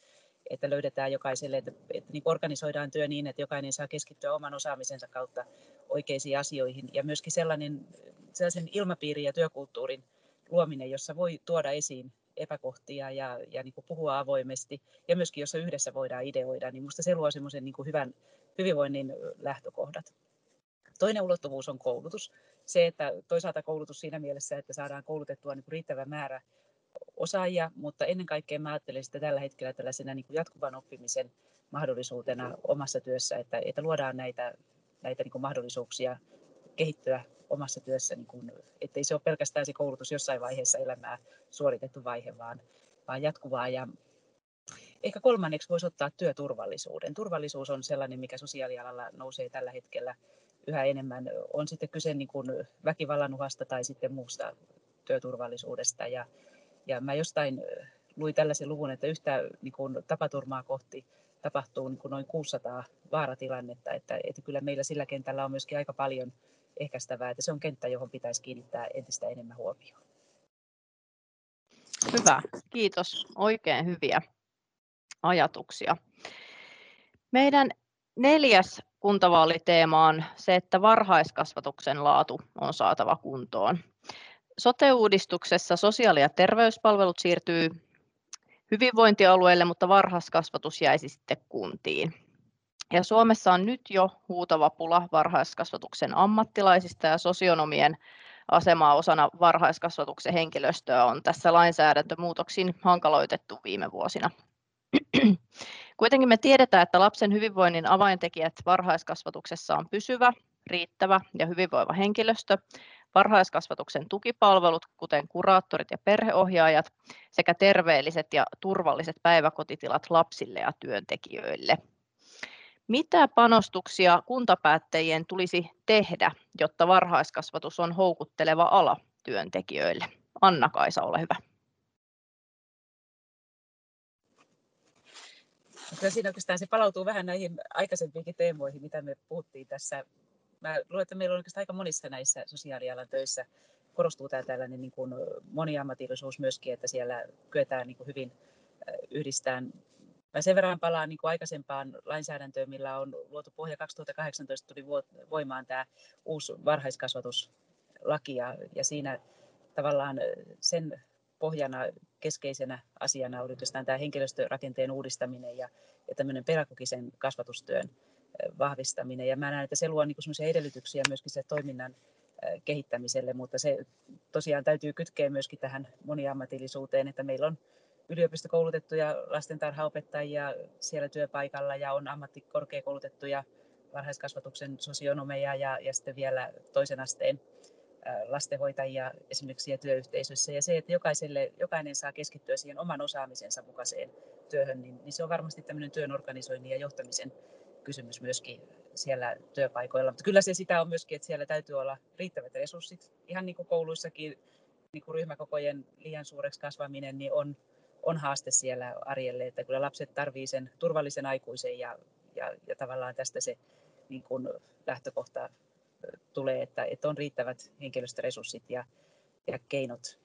että löydetään jokaiselle, että, että niin organisoidaan työ niin, että jokainen saa keskittyä oman osaamisensa kautta oikeisiin asioihin ja myöskin sellainen, sellaisen ilmapiirin ja työkulttuurin luominen, jossa voi tuoda esiin epäkohtia ja, ja niin kuin puhua avoimesti ja myöskin jos yhdessä voidaan ideoida, niin minusta se luo semmoisen niin hyvän hyvinvoinnin lähtökohdat. Toinen ulottuvuus on koulutus. Se, että toisaalta koulutus siinä mielessä, että saadaan koulutettua niin riittävä määrä osaajia, mutta ennen kaikkea mä ajattelen sitä tällä hetkellä tällaisena niin kuin jatkuvan oppimisen mahdollisuutena omassa työssä, että, että luodaan näitä, näitä niin kuin mahdollisuuksia kehittyä omassa työssä, niin kun, ettei se ole pelkästään se koulutus jossain vaiheessa elämää suoritettu vaihe, vaan, vaan jatkuvaa. Ja ehkä kolmanneksi voisi ottaa työturvallisuuden. Turvallisuus on sellainen, mikä sosiaalialalla nousee tällä hetkellä yhä enemmän. On sitten kyse niin kuin väkivallan uhasta tai sitten muusta työturvallisuudesta. Ja, ja mä jostain luin tällaisen luvun, että yhtä niin kuin tapaturmaa kohti tapahtuu niin noin 600 vaaratilannetta, että, että kyllä meillä sillä kentällä on myöskin aika paljon ehkäistävää, että se on kenttä, johon pitäisi kiinnittää entistä enemmän huomioon. Hyvä, kiitos. Oikein hyviä ajatuksia. Meidän neljäs kuntavaaliteema on se, että varhaiskasvatuksen laatu on saatava kuntoon. Sote-uudistuksessa sosiaali- ja terveyspalvelut siirtyy hyvinvointialueille, mutta varhaiskasvatus jäisi sitten kuntiin. Ja Suomessa on nyt jo huutava pula varhaiskasvatuksen ammattilaisista ja sosionomien asemaa osana varhaiskasvatuksen henkilöstöä on tässä lainsäädäntömuutoksin hankaloitettu viime vuosina. Kuitenkin me tiedetään, että lapsen hyvinvoinnin avaintekijät varhaiskasvatuksessa on pysyvä, riittävä ja hyvinvoiva henkilöstö, varhaiskasvatuksen tukipalvelut, kuten kuraattorit ja perheohjaajat, sekä terveelliset ja turvalliset päiväkotitilat lapsille ja työntekijöille. Mitä panostuksia kuntapäättäjien tulisi tehdä, jotta varhaiskasvatus on houkutteleva ala työntekijöille? Anna-Kaisa, ole hyvä. Kyllä siinä oikeastaan se palautuu vähän näihin aikaisempiinkin teemoihin, mitä me puhuttiin tässä. Mä luulen, että meillä on oikeastaan aika monissa näissä sosiaalialan töissä korostuu tämä tällainen niin kuin moniammatillisuus myöskin, että siellä kyetään niin kuin hyvin yhdistämään Mä sen verran palaan niin kuin aikaisempaan lainsäädäntöön, millä on luotu pohja 2018 tuli voimaan tämä uusi varhaiskasvatuslaki ja, ja siinä tavallaan sen pohjana keskeisenä asiana on oikeastaan tämä henkilöstörakenteen uudistaminen ja, ja tämmöinen pedagogisen kasvatustyön vahvistaminen. Ja mä näen, että se luo niin edellytyksiä myöskin se toiminnan kehittämiselle, mutta se tosiaan täytyy kytkeä myöskin tähän moniammatillisuuteen, että meillä on yliopistokoulutettuja lastentarhaopettajia siellä työpaikalla ja on ammattikorkeakoulutettuja varhaiskasvatuksen sosionomeja ja, ja sitten vielä toisen asteen lastenhoitajia esimerkiksi siellä työyhteisössä. Ja se, että jokaiselle, jokainen saa keskittyä siihen oman osaamisensa mukaiseen työhön, niin, niin se on varmasti tämmöinen työn organisoinnin ja johtamisen kysymys myöskin siellä työpaikoilla. Mutta kyllä se sitä on myöskin, että siellä täytyy olla riittävät resurssit. Ihan niin kuin kouluissakin niin kuin ryhmäkokojen liian suureksi kasvaminen niin on, on haaste siellä arjelle, että kyllä lapset tarvitsevat sen turvallisen aikuisen ja, ja, ja tavallaan tästä se niin kuin lähtökohta tulee, että, että on riittävät henkilöstöresurssit ja, ja keinot,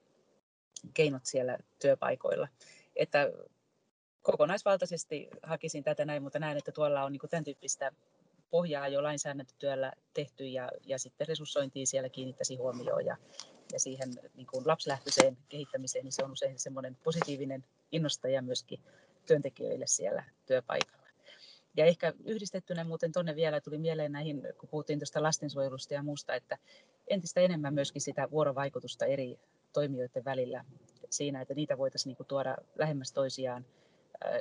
keinot siellä työpaikoilla. Että kokonaisvaltaisesti hakisin tätä näin, mutta näen, että tuolla on niin tämän tyyppistä pohjaa jo lainsäädäntötyöllä tehty ja, ja sitten resurssointiin siellä kiinnittäisi huomioon ja, ja siihen niin kuin lapsilähtöiseen kehittämiseen, niin se on usein semmoinen positiivinen innostaja myöskin työntekijöille siellä työpaikalla. Ja ehkä yhdistettynä muuten tuonne vielä tuli mieleen näihin, kun puhuttiin tuosta lastensuojelusta ja muusta, että entistä enemmän myöskin sitä vuorovaikutusta eri toimijoiden välillä siinä, että niitä voitaisiin niin tuoda lähemmäs toisiaan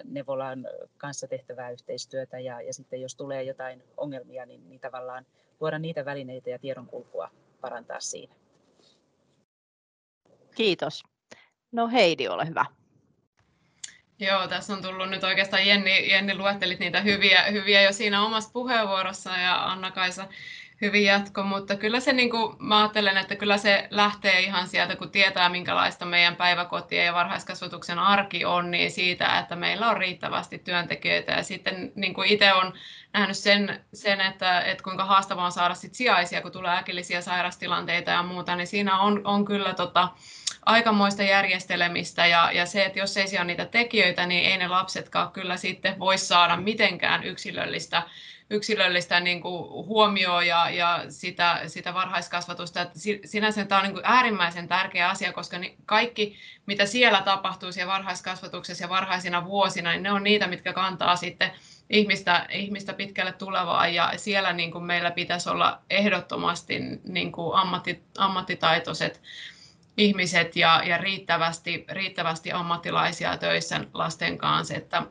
neuvolan kanssa tehtävää yhteistyötä ja, ja sitten jos tulee jotain ongelmia, niin, niin tavallaan luoda niitä välineitä ja tiedonkulkua parantaa siinä. Kiitos. No Heidi, ole hyvä. Joo, tässä on tullut nyt oikeastaan Jenni, Jenni luettelit niitä hyviä, hyviä jo siinä omassa puheenvuorossa ja Anna-Kaisa hyvin jatko, mutta kyllä se, niin kuin, mä ajattelen, että kyllä se lähtee ihan sieltä, kun tietää, minkälaista meidän päiväkotien ja varhaiskasvatuksen arki on, niin siitä, että meillä on riittävästi työntekijöitä. Ja sitten niin kuin itse on nähnyt sen, sen että, että kuinka haastavaa on saada sit sijaisia, kun tulee äkillisiä sairastilanteita ja muuta, niin siinä on, on kyllä tota, aikamoista järjestelemistä ja, ja se, että jos ei siellä ole niitä tekijöitä, niin ei ne lapsetkaan kyllä sitten voi saada mitenkään yksilöllistä yksilöllistä niin kuin huomioon ja, ja sitä, sitä varhaiskasvatusta. Että sinänsä tämä on niin kuin äärimmäisen tärkeä asia, koska kaikki, mitä siellä tapahtuu siellä varhaiskasvatuksessa ja varhaisina vuosina, niin ne on niitä, mitkä kantaa sitten ihmistä, ihmistä pitkälle tulevaan ja siellä niin kuin meillä pitäisi olla ehdottomasti niin kuin ammatti, ammattitaitoiset ihmiset ja, ja riittävästi, riittävästi ammattilaisia töissä lasten kanssa, että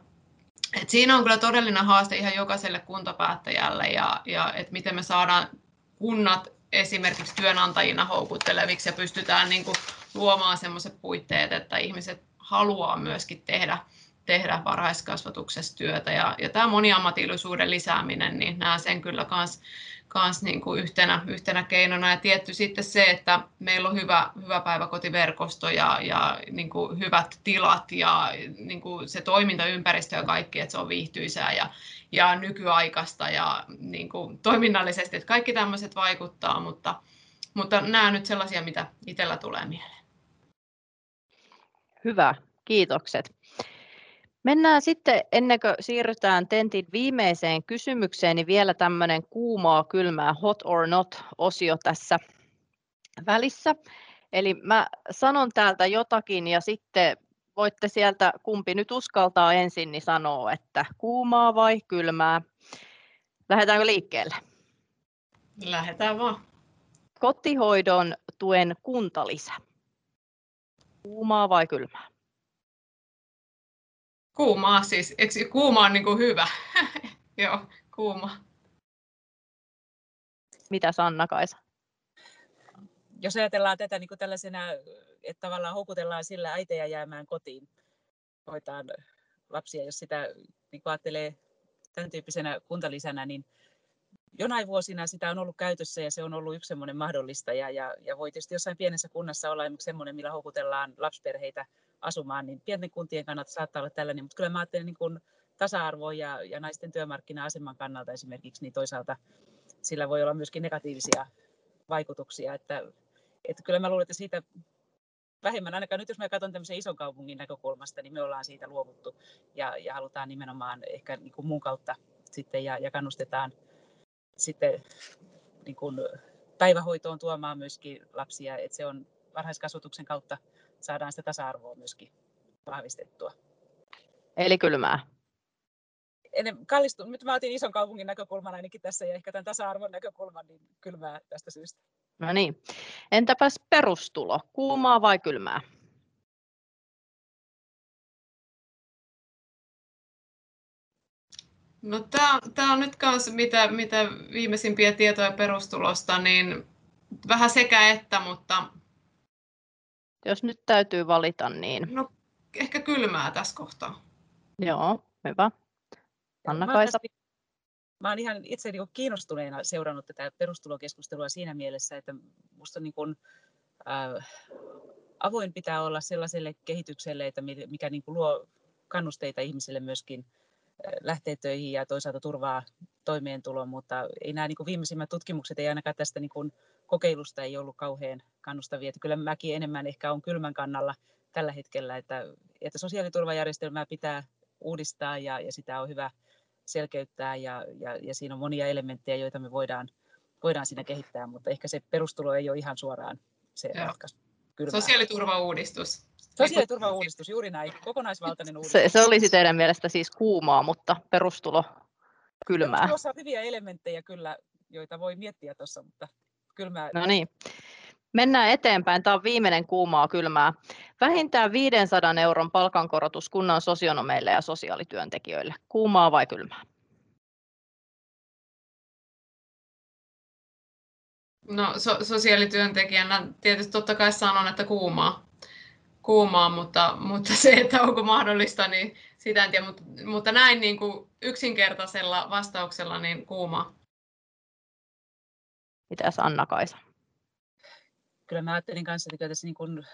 et siinä on kyllä todellinen haaste ihan jokaiselle kuntapäättäjälle ja, ja että miten me saadaan kunnat esimerkiksi työnantajina houkutteleviksi ja pystytään niin kuin luomaan sellaiset puitteet, että ihmiset haluaa myöskin tehdä, tehdä varhaiskasvatuksessa työtä. Ja, ja tämä moniammatillisuuden lisääminen, niin näen sen kyllä kans, kans niin kuin yhtenä, yhtenä keinona. Ja tietty sitten se, että meillä on hyvä, hyvä päiväkotiverkosto ja, ja niin kuin hyvät tilat ja niin kuin se toimintaympäristö ja kaikki, että se on viihtyisää ja, ja nykyaikaista ja niin kuin toiminnallisesti, että kaikki tämmöiset vaikuttaa, mutta, mutta nämä nyt sellaisia, mitä itsellä tulee mieleen. Hyvä, kiitokset. Mennään sitten, ennen kuin siirrytään tentin viimeiseen kysymykseen, niin vielä tämmöinen kuumaa, kylmää hot or not osio tässä välissä. Eli mä sanon täältä jotakin ja sitten voitte sieltä, kumpi nyt uskaltaa ensin, niin sanoo, että kuumaa vai kylmää. Lähdetäänkö liikkeelle? Lähdetään vaan. Kotihoidon tuen kuntalisä. Kuumaa vai kylmää? Kuumaa siis. Eikö kuuma on niin kuin hyvä? Joo, kuuma. Mitä Sanna-Kaisa? Jos ajatellaan tätä niin kuin tällaisena, että tavallaan houkutellaan sillä äitejä jäämään kotiin hoitaa lapsia, jos sitä niin kuin ajattelee tämän tyyppisenä kuntalisänä, niin jonain vuosina sitä on ollut käytössä ja se on ollut yksi semmoinen mahdollistaja ja, ja voi tietysti jossain pienessä kunnassa olla semmoinen, millä houkutellaan lapsiperheitä asumaan, niin pienten kuntien kannalta saattaa olla tällainen, mutta kyllä mä ajattelen niin kuin tasa-arvo ja, ja naisten työmarkkina-aseman kannalta esimerkiksi, niin toisaalta sillä voi olla myöskin negatiivisia vaikutuksia, että, että kyllä mä luulen, että siitä vähemmän, ainakaan nyt jos mä katson tämmöisen ison kaupungin näkökulmasta, niin me ollaan siitä luovuttu ja, ja halutaan nimenomaan ehkä niin kuin mun kautta sitten ja, ja kannustetaan sitten niin kuin päivähoitoon tuomaan myöskin lapsia, että se on varhaiskasvatuksen kautta saadaan sitä tasa-arvoa myöskin vahvistettua. Eli kylmää. En kallistu, nyt mä otin ison kaupungin näkökulman ainakin tässä ja ehkä tämän tasa-arvon näkökulman, niin kylmää tästä syystä. No niin. Entäpäs perustulo, kuumaa vai kylmää? No tämä on nyt myös mitä, mitä viimeisimpiä tietoja perustulosta, niin vähän sekä että, mutta jos nyt täytyy valita, niin... No ehkä kylmää tässä kohtaa. Joo, hyvä. Anna-Kaisa. Mä olen ihan itse niin kiinnostuneena seurannut tätä perustulokeskustelua siinä mielessä, että minusta niin kuin, äh, avoin pitää olla sellaiselle kehitykselle, että mikä niin kuin luo kannusteita ihmisille myöskin äh, lähteä töihin ja toisaalta turvaa toimeentulon, mutta ei nämä niin kuin viimeisimmät tutkimukset ei ainakaan tästä niin kuin kokeilusta ei ollut kauhean kannustavia. Että kyllä mäkin enemmän ehkä on kylmän kannalla tällä hetkellä, että, että sosiaaliturvajärjestelmää pitää uudistaa ja, ja sitä on hyvä selkeyttää ja, ja, ja siinä on monia elementtejä, joita me voidaan, voidaan siinä kehittää, mutta ehkä se perustulo ei ole ihan suoraan se Joo. ratkaisu. Kylmää. Sosiaaliturvauudistus. Sosiaaliturvauudistus, juuri näin. Kokonaisvaltainen uudistus. Se, se olisi teidän mielestä siis kuumaa, mutta perustulo kylmää. Tuossa on hyviä elementtejä kyllä, joita voi miettiä tuossa, mutta kylmää. No niin. Mennään eteenpäin. Tämä on viimeinen kuumaa kylmää. Vähintään 500 euron palkankorotus kunnan sosionomeille ja sosiaalityöntekijöille. Kuumaa vai kylmää? No so- sosiaalityöntekijänä tietysti totta kai sanon, että kuumaa, kuumaa mutta, mutta se, että onko mahdollista, niin sitä en tiedä. Mutta, mutta näin niin kuin yksinkertaisella vastauksella niin kuumaa. Mitäs Anna-Kaisa? Kyllä mä ajattelin kanssa, että tässä niin kuin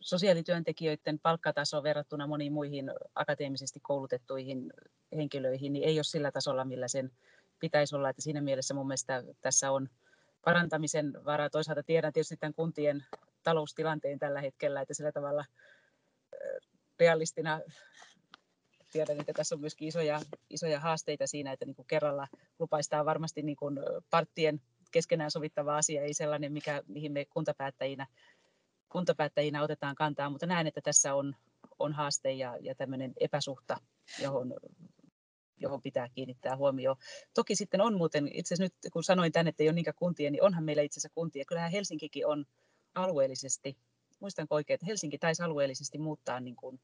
sosiaalityöntekijöiden palkkataso verrattuna moniin muihin akateemisesti koulutettuihin henkilöihin niin ei ole sillä tasolla, millä sen pitäisi olla. Että siinä mielessä mun mielestä tässä on parantamisen varaa. Toisaalta tiedän tietysti tämän kuntien taloustilanteen tällä hetkellä, että sillä tavalla realistina tiedän, että tässä on myöskin isoja, isoja haasteita siinä, että niin kuin kerralla lupaistaan varmasti niin kuin parttien keskenään sovittava asia, ei sellainen, mikä, mihin me kuntapäättäjinä, kuntapäättäjinä otetaan kantaa, mutta näen, että tässä on, on haaste ja, ja tämmöinen epäsuhta, johon, johon pitää kiinnittää huomioon. Toki sitten on muuten, itse nyt kun sanoin tänne, että ei ole niinkään kuntia, niin onhan meillä itse asiassa kuntia. Kyllähän Helsinkikin on alueellisesti, muistanko oikein, että Helsinki taisi alueellisesti muuttaa niin kuin,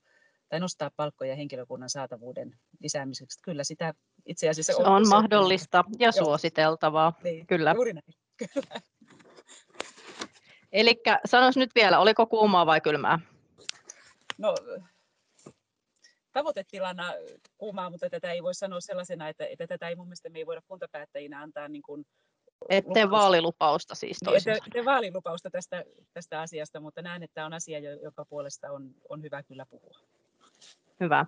tai nostaa palkkoja henkilökunnan saatavuuden lisäämiseksi. Kyllä sitä itse asiassa on, on mahdollista ja Joo. suositeltavaa. Niin, Kyllä. Juuri näin. Kyllä. Eli sanois nyt vielä, oliko kuumaa vai kylmää? No, tavoitetilana kuumaa, mutta tätä ei voi sanoa sellaisena, että, että tätä ei mun mielestä me ei voida kuntapäättäjinä antaa niin kuin Ette vaalilupausta siis toisin niin, ette, vaalilupausta tästä, tästä asiasta, mutta näen, että on asia, joka puolesta on, on hyvä kyllä puhua. Hyvä.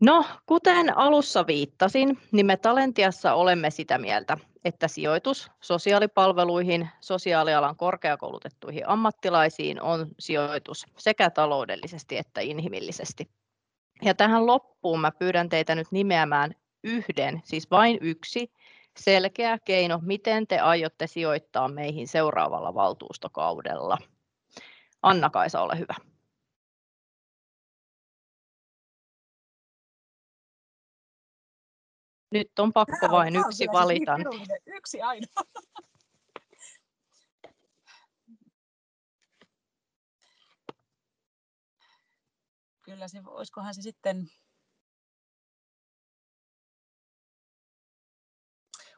No, kuten alussa viittasin, niin me Talentiassa olemme sitä mieltä, että sijoitus sosiaalipalveluihin, sosiaalialan korkeakoulutettuihin ammattilaisiin on sijoitus sekä taloudellisesti että inhimillisesti. Ja tähän loppuun mä pyydän teitä nyt nimeämään yhden, siis vain yksi, selkeä keino, miten te aiotte sijoittaa meihin seuraavalla valtuustokaudella. Anna-Kaisa, ole hyvä. Nyt on pakko Tämä vain on yksi valita. Yksi ainoa. Kyllä se, olisikohan se sitten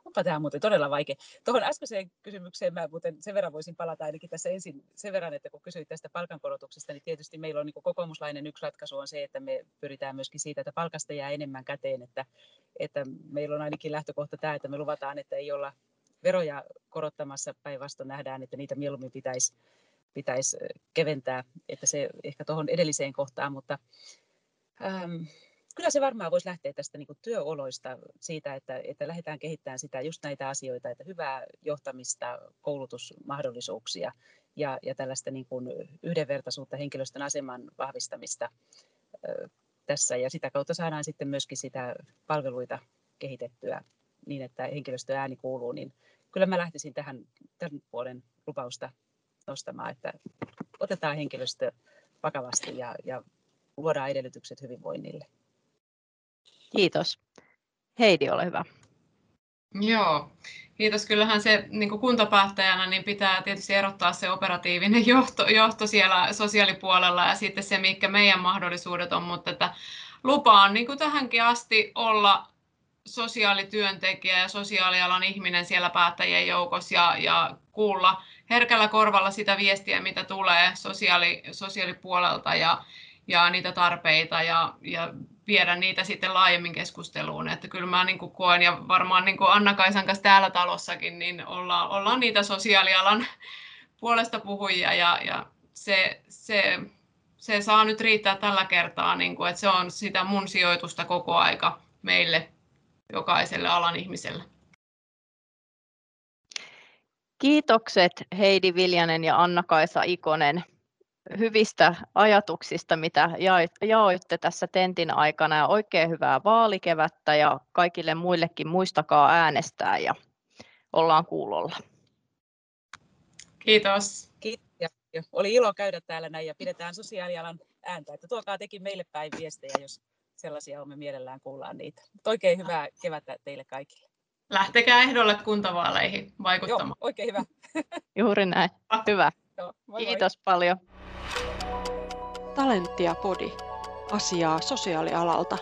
Onpa tämä muuten todella vaikea. Tuohon äskeiseen kysymykseen mä muuten sen verran voisin palata ainakin tässä ensin sen verran, että kun kysyit tästä palkankorotuksesta, niin tietysti meillä on niin kokoomuslainen yksi ratkaisu on se, että me pyritään myöskin siitä, että palkasta jää enemmän käteen, että, että meillä on ainakin lähtökohta tämä, että me luvataan, että ei olla veroja korottamassa, päinvastoin nähdään, että niitä mieluummin pitäisi, pitäisi keventää, että se ehkä tuohon edelliseen kohtaan, mutta ähm, kyllä se varmaan voisi lähteä tästä niin kuin työoloista siitä, että, että lähdetään kehittämään sitä, just näitä asioita, että hyvää johtamista, koulutusmahdollisuuksia ja, ja tällaista niin kuin yhdenvertaisuutta, henkilöstön aseman vahvistamista ö, tässä. Ja sitä kautta saadaan sitten myöskin sitä palveluita kehitettyä niin, että henkilöstön ääni kuuluu, niin kyllä mä lähtisin tähän tämän vuoden lupausta nostamaan, että otetaan henkilöstö vakavasti ja, ja luodaan edellytykset hyvinvoinnille. Kiitos. Heidi, ole hyvä. Joo, kiitos. Kyllähän se niin kuntapäättäjänä niin pitää tietysti erottaa se operatiivinen johto, johto siellä sosiaalipuolella ja sitten se, mikä meidän mahdollisuudet on, mutta että lupaan niin kuin tähänkin asti olla sosiaalityöntekijä ja sosiaalialan ihminen siellä päättäjien joukossa ja, ja kuulla herkällä korvalla sitä viestiä, mitä tulee sosiaali, sosiaalipuolelta ja, ja niitä tarpeita ja, ja viedä niitä sitten laajemmin keskusteluun. Että kyllä mä niin kuin koen, ja varmaan niin kuin Anna-Kaisan kanssa täällä talossakin, niin ollaan, ollaan niitä sosiaalialan puolesta puhujia, ja, ja se, se, se saa nyt riittää tällä kertaa, niin kuin, että se on sitä mun sijoitusta koko aika meille, jokaiselle alan ihmiselle. Kiitokset Heidi Viljanen ja Anna-Kaisa Ikonen hyvistä ajatuksista, mitä jaoitte tässä tentin aikana ja oikein hyvää vaalikevättä ja kaikille muillekin muistakaa äänestää ja ollaan kuulolla. Kiitos. Kiitos. Oli ilo käydä täällä näin ja pidetään sosiaalialan ääntä. Että tuokaa tekin meille päin viestejä, jos sellaisia on, me mielellään kuullaan niitä. Oikein hyvää kevättä teille kaikille. Lähtekää ehdolle kuntavaaleihin vaikuttamaan. Joo, oikein hyvä. Juuri näin. Hyvä. Joo, moi Kiitos moi. paljon. Talenttia Podi. Asiaa sosiaalialalta.